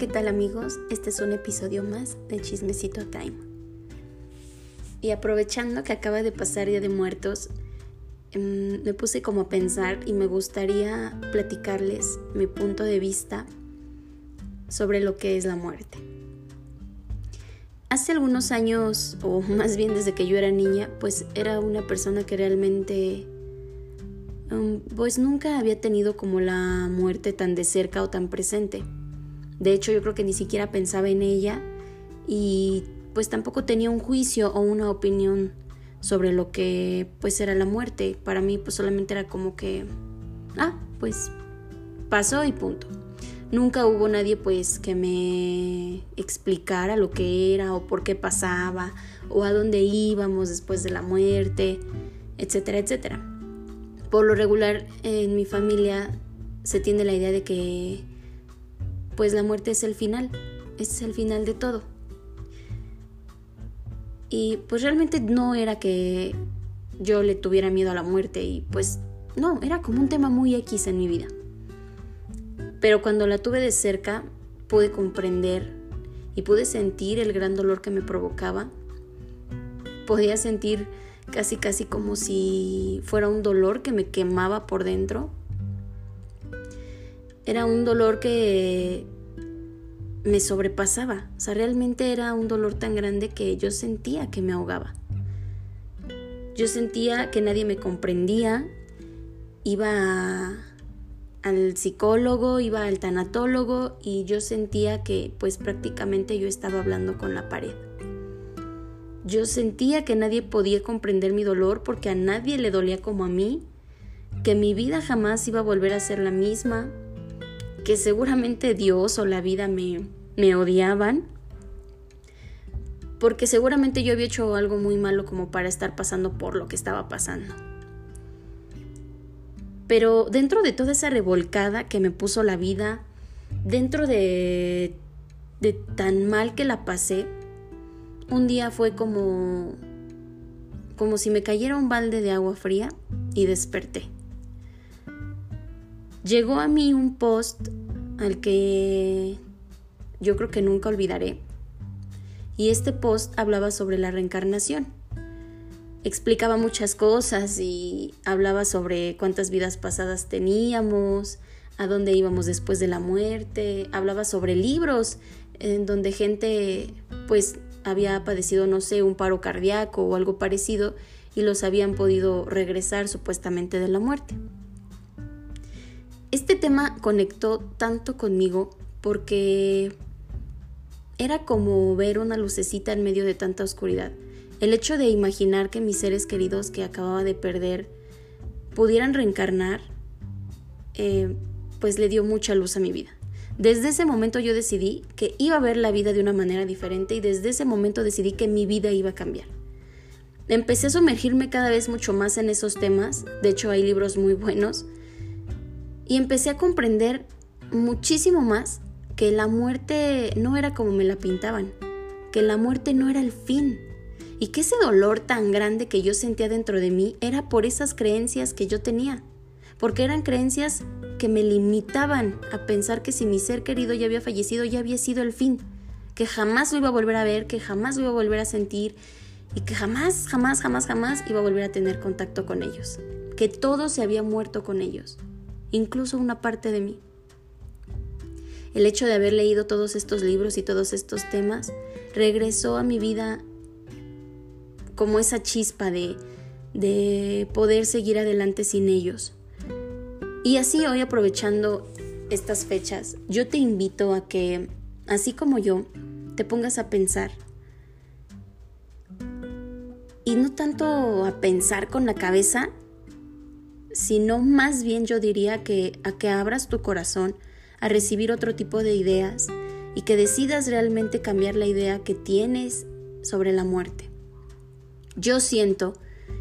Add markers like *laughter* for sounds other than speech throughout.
¿qué tal amigos? Este es un episodio más de Chismecito Time. Y aprovechando que acaba de pasar Día de Muertos, em, me puse como a pensar y me gustaría platicarles mi punto de vista sobre lo que es la muerte. Hace algunos años, o *laughs* más bien desde que yo era niña, pues era una persona que realmente em, pues nunca había tenido como la muerte tan de cerca o tan presente. De hecho, yo creo que ni siquiera pensaba en ella y pues tampoco tenía un juicio o una opinión sobre lo que pues era la muerte. Para mí pues solamente era como que, ah, pues pasó y punto. Nunca hubo nadie pues que me explicara lo que era o por qué pasaba o a dónde íbamos después de la muerte, etcétera, etcétera. Por lo regular en mi familia se tiene la idea de que pues la muerte es el final, es el final de todo. Y pues realmente no era que yo le tuviera miedo a la muerte y pues no, era como un tema muy X en mi vida. Pero cuando la tuve de cerca pude comprender y pude sentir el gran dolor que me provocaba. Podía sentir casi casi como si fuera un dolor que me quemaba por dentro era un dolor que me sobrepasaba. O sea, realmente era un dolor tan grande que yo sentía que me ahogaba. Yo sentía que nadie me comprendía. Iba al psicólogo, iba al tanatólogo y yo sentía que pues prácticamente yo estaba hablando con la pared. Yo sentía que nadie podía comprender mi dolor porque a nadie le dolía como a mí, que mi vida jamás iba a volver a ser la misma, que seguramente Dios o la vida me, me odiaban, porque seguramente yo había hecho algo muy malo como para estar pasando por lo que estaba pasando. Pero dentro de toda esa revolcada que me puso la vida, dentro de, de tan mal que la pasé, un día fue como como si me cayera un balde de agua fría y desperté llegó a mí un post al que yo creo que nunca olvidaré. Y este post hablaba sobre la reencarnación. Explicaba muchas cosas y hablaba sobre cuántas vidas pasadas teníamos, a dónde íbamos después de la muerte, hablaba sobre libros en donde gente pues había padecido, no sé, un paro cardíaco o algo parecido y los habían podido regresar supuestamente de la muerte. Este tema conectó tanto conmigo porque era como ver una lucecita en medio de tanta oscuridad. El hecho de imaginar que mis seres queridos que acababa de perder pudieran reencarnar, eh, pues le dio mucha luz a mi vida. Desde ese momento yo decidí que iba a ver la vida de una manera diferente y desde ese momento decidí que mi vida iba a cambiar. Empecé a sumergirme cada vez mucho más en esos temas, de hecho hay libros muy buenos, y empecé a comprender muchísimo más que la muerte no era como me la pintaban, que la muerte no era el fin y que ese dolor tan grande que yo sentía dentro de mí era por esas creencias que yo tenía, porque eran creencias que me limitaban a pensar que si mi ser querido ya había fallecido ya había sido el fin, que jamás lo iba a volver a ver, que jamás lo iba a volver a sentir y que jamás, jamás, jamás, jamás iba a volver a tener contacto con ellos, que todo se había muerto con ellos incluso una parte de mí. El hecho de haber leído todos estos libros y todos estos temas regresó a mi vida como esa chispa de, de poder seguir adelante sin ellos. Y así hoy aprovechando estas fechas, yo te invito a que, así como yo, te pongas a pensar. Y no tanto a pensar con la cabeza, sino más bien yo diría que a que abras tu corazón a recibir otro tipo de ideas y que decidas realmente cambiar la idea que tienes sobre la muerte. Yo siento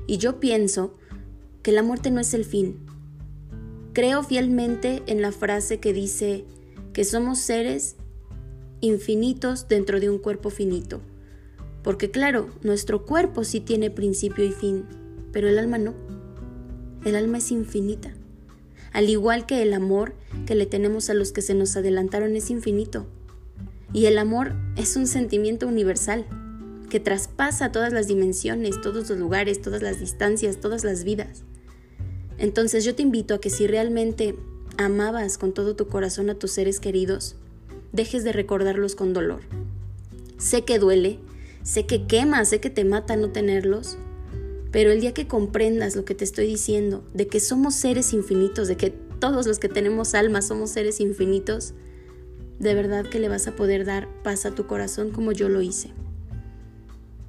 y yo pienso que la muerte no es el fin. Creo fielmente en la frase que dice que somos seres infinitos dentro de un cuerpo finito. Porque claro, nuestro cuerpo sí tiene principio y fin, pero el alma no. El alma es infinita. Al igual que el amor que le tenemos a los que se nos adelantaron es infinito. Y el amor es un sentimiento universal que traspasa todas las dimensiones, todos los lugares, todas las distancias, todas las vidas. Entonces yo te invito a que si realmente amabas con todo tu corazón a tus seres queridos, dejes de recordarlos con dolor. Sé que duele, sé que quema, sé que te mata no tenerlos, pero el día que comprendas lo que te estoy diciendo, de que somos seres infinitos, de que todos los que tenemos alma somos seres infinitos, de verdad que le vas a poder dar paz a tu corazón como yo lo hice.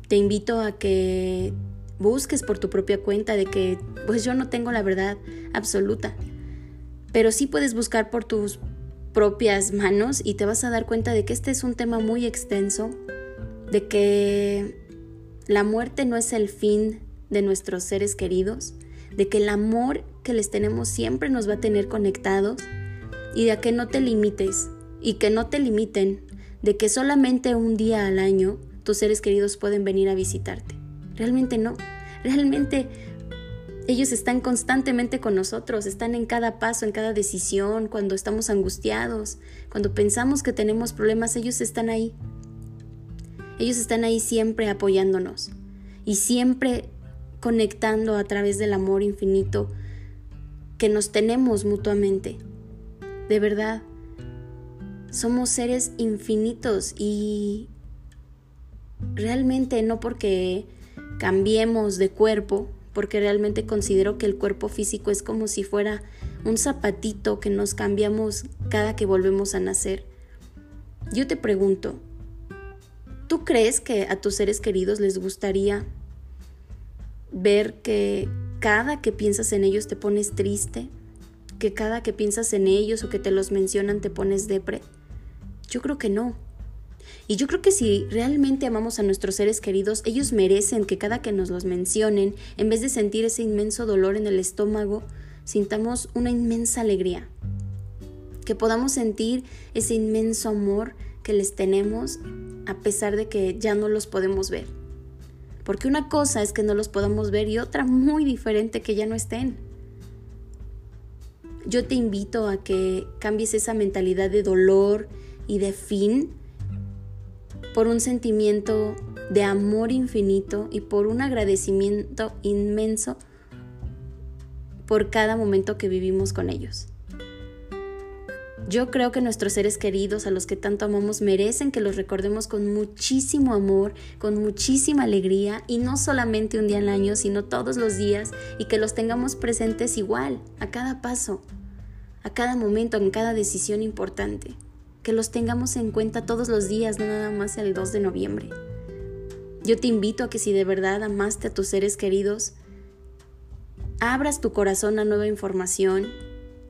Te invito a que busques por tu propia cuenta de que pues yo no tengo la verdad absoluta, pero sí puedes buscar por tus propias manos y te vas a dar cuenta de que este es un tema muy extenso, de que la muerte no es el fin de nuestros seres queridos, de que el amor que les tenemos siempre nos va a tener conectados y de que no te limites y que no te limiten, de que solamente un día al año tus seres queridos pueden venir a visitarte. Realmente no, realmente ellos están constantemente con nosotros, están en cada paso, en cada decisión, cuando estamos angustiados, cuando pensamos que tenemos problemas, ellos están ahí. Ellos están ahí siempre apoyándonos y siempre conectando a través del amor infinito que nos tenemos mutuamente. De verdad, somos seres infinitos y realmente no porque cambiemos de cuerpo, porque realmente considero que el cuerpo físico es como si fuera un zapatito que nos cambiamos cada que volvemos a nacer. Yo te pregunto, ¿tú crees que a tus seres queridos les gustaría ver que cada que piensas en ellos te pones triste, que cada que piensas en ellos o que te los mencionan te pones depre. Yo creo que no. Y yo creo que si realmente amamos a nuestros seres queridos, ellos merecen que cada que nos los mencionen, en vez de sentir ese inmenso dolor en el estómago, sintamos una inmensa alegría. Que podamos sentir ese inmenso amor que les tenemos a pesar de que ya no los podemos ver. Porque una cosa es que no los podamos ver y otra muy diferente que ya no estén. Yo te invito a que cambies esa mentalidad de dolor y de fin por un sentimiento de amor infinito y por un agradecimiento inmenso por cada momento que vivimos con ellos. Yo creo que nuestros seres queridos, a los que tanto amamos, merecen que los recordemos con muchísimo amor, con muchísima alegría, y no solamente un día al año, sino todos los días, y que los tengamos presentes igual, a cada paso, a cada momento, en cada decisión importante. Que los tengamos en cuenta todos los días, no nada más el 2 de noviembre. Yo te invito a que si de verdad amaste a tus seres queridos, abras tu corazón a nueva información,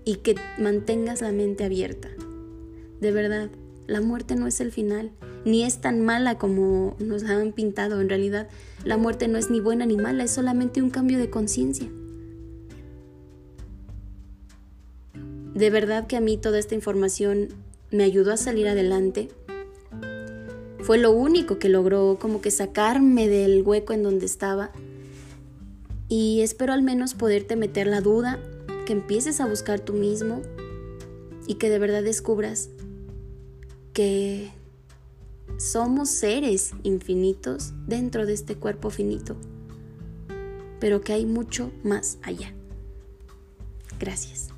y que mantengas la mente abierta. De verdad, la muerte no es el final, ni es tan mala como nos han pintado. En realidad, la muerte no es ni buena ni mala, es solamente un cambio de conciencia. De verdad que a mí toda esta información me ayudó a salir adelante. Fue lo único que logró como que sacarme del hueco en donde estaba. Y espero al menos poderte meter la duda que empieces a buscar tú mismo y que de verdad descubras que somos seres infinitos dentro de este cuerpo finito, pero que hay mucho más allá. Gracias.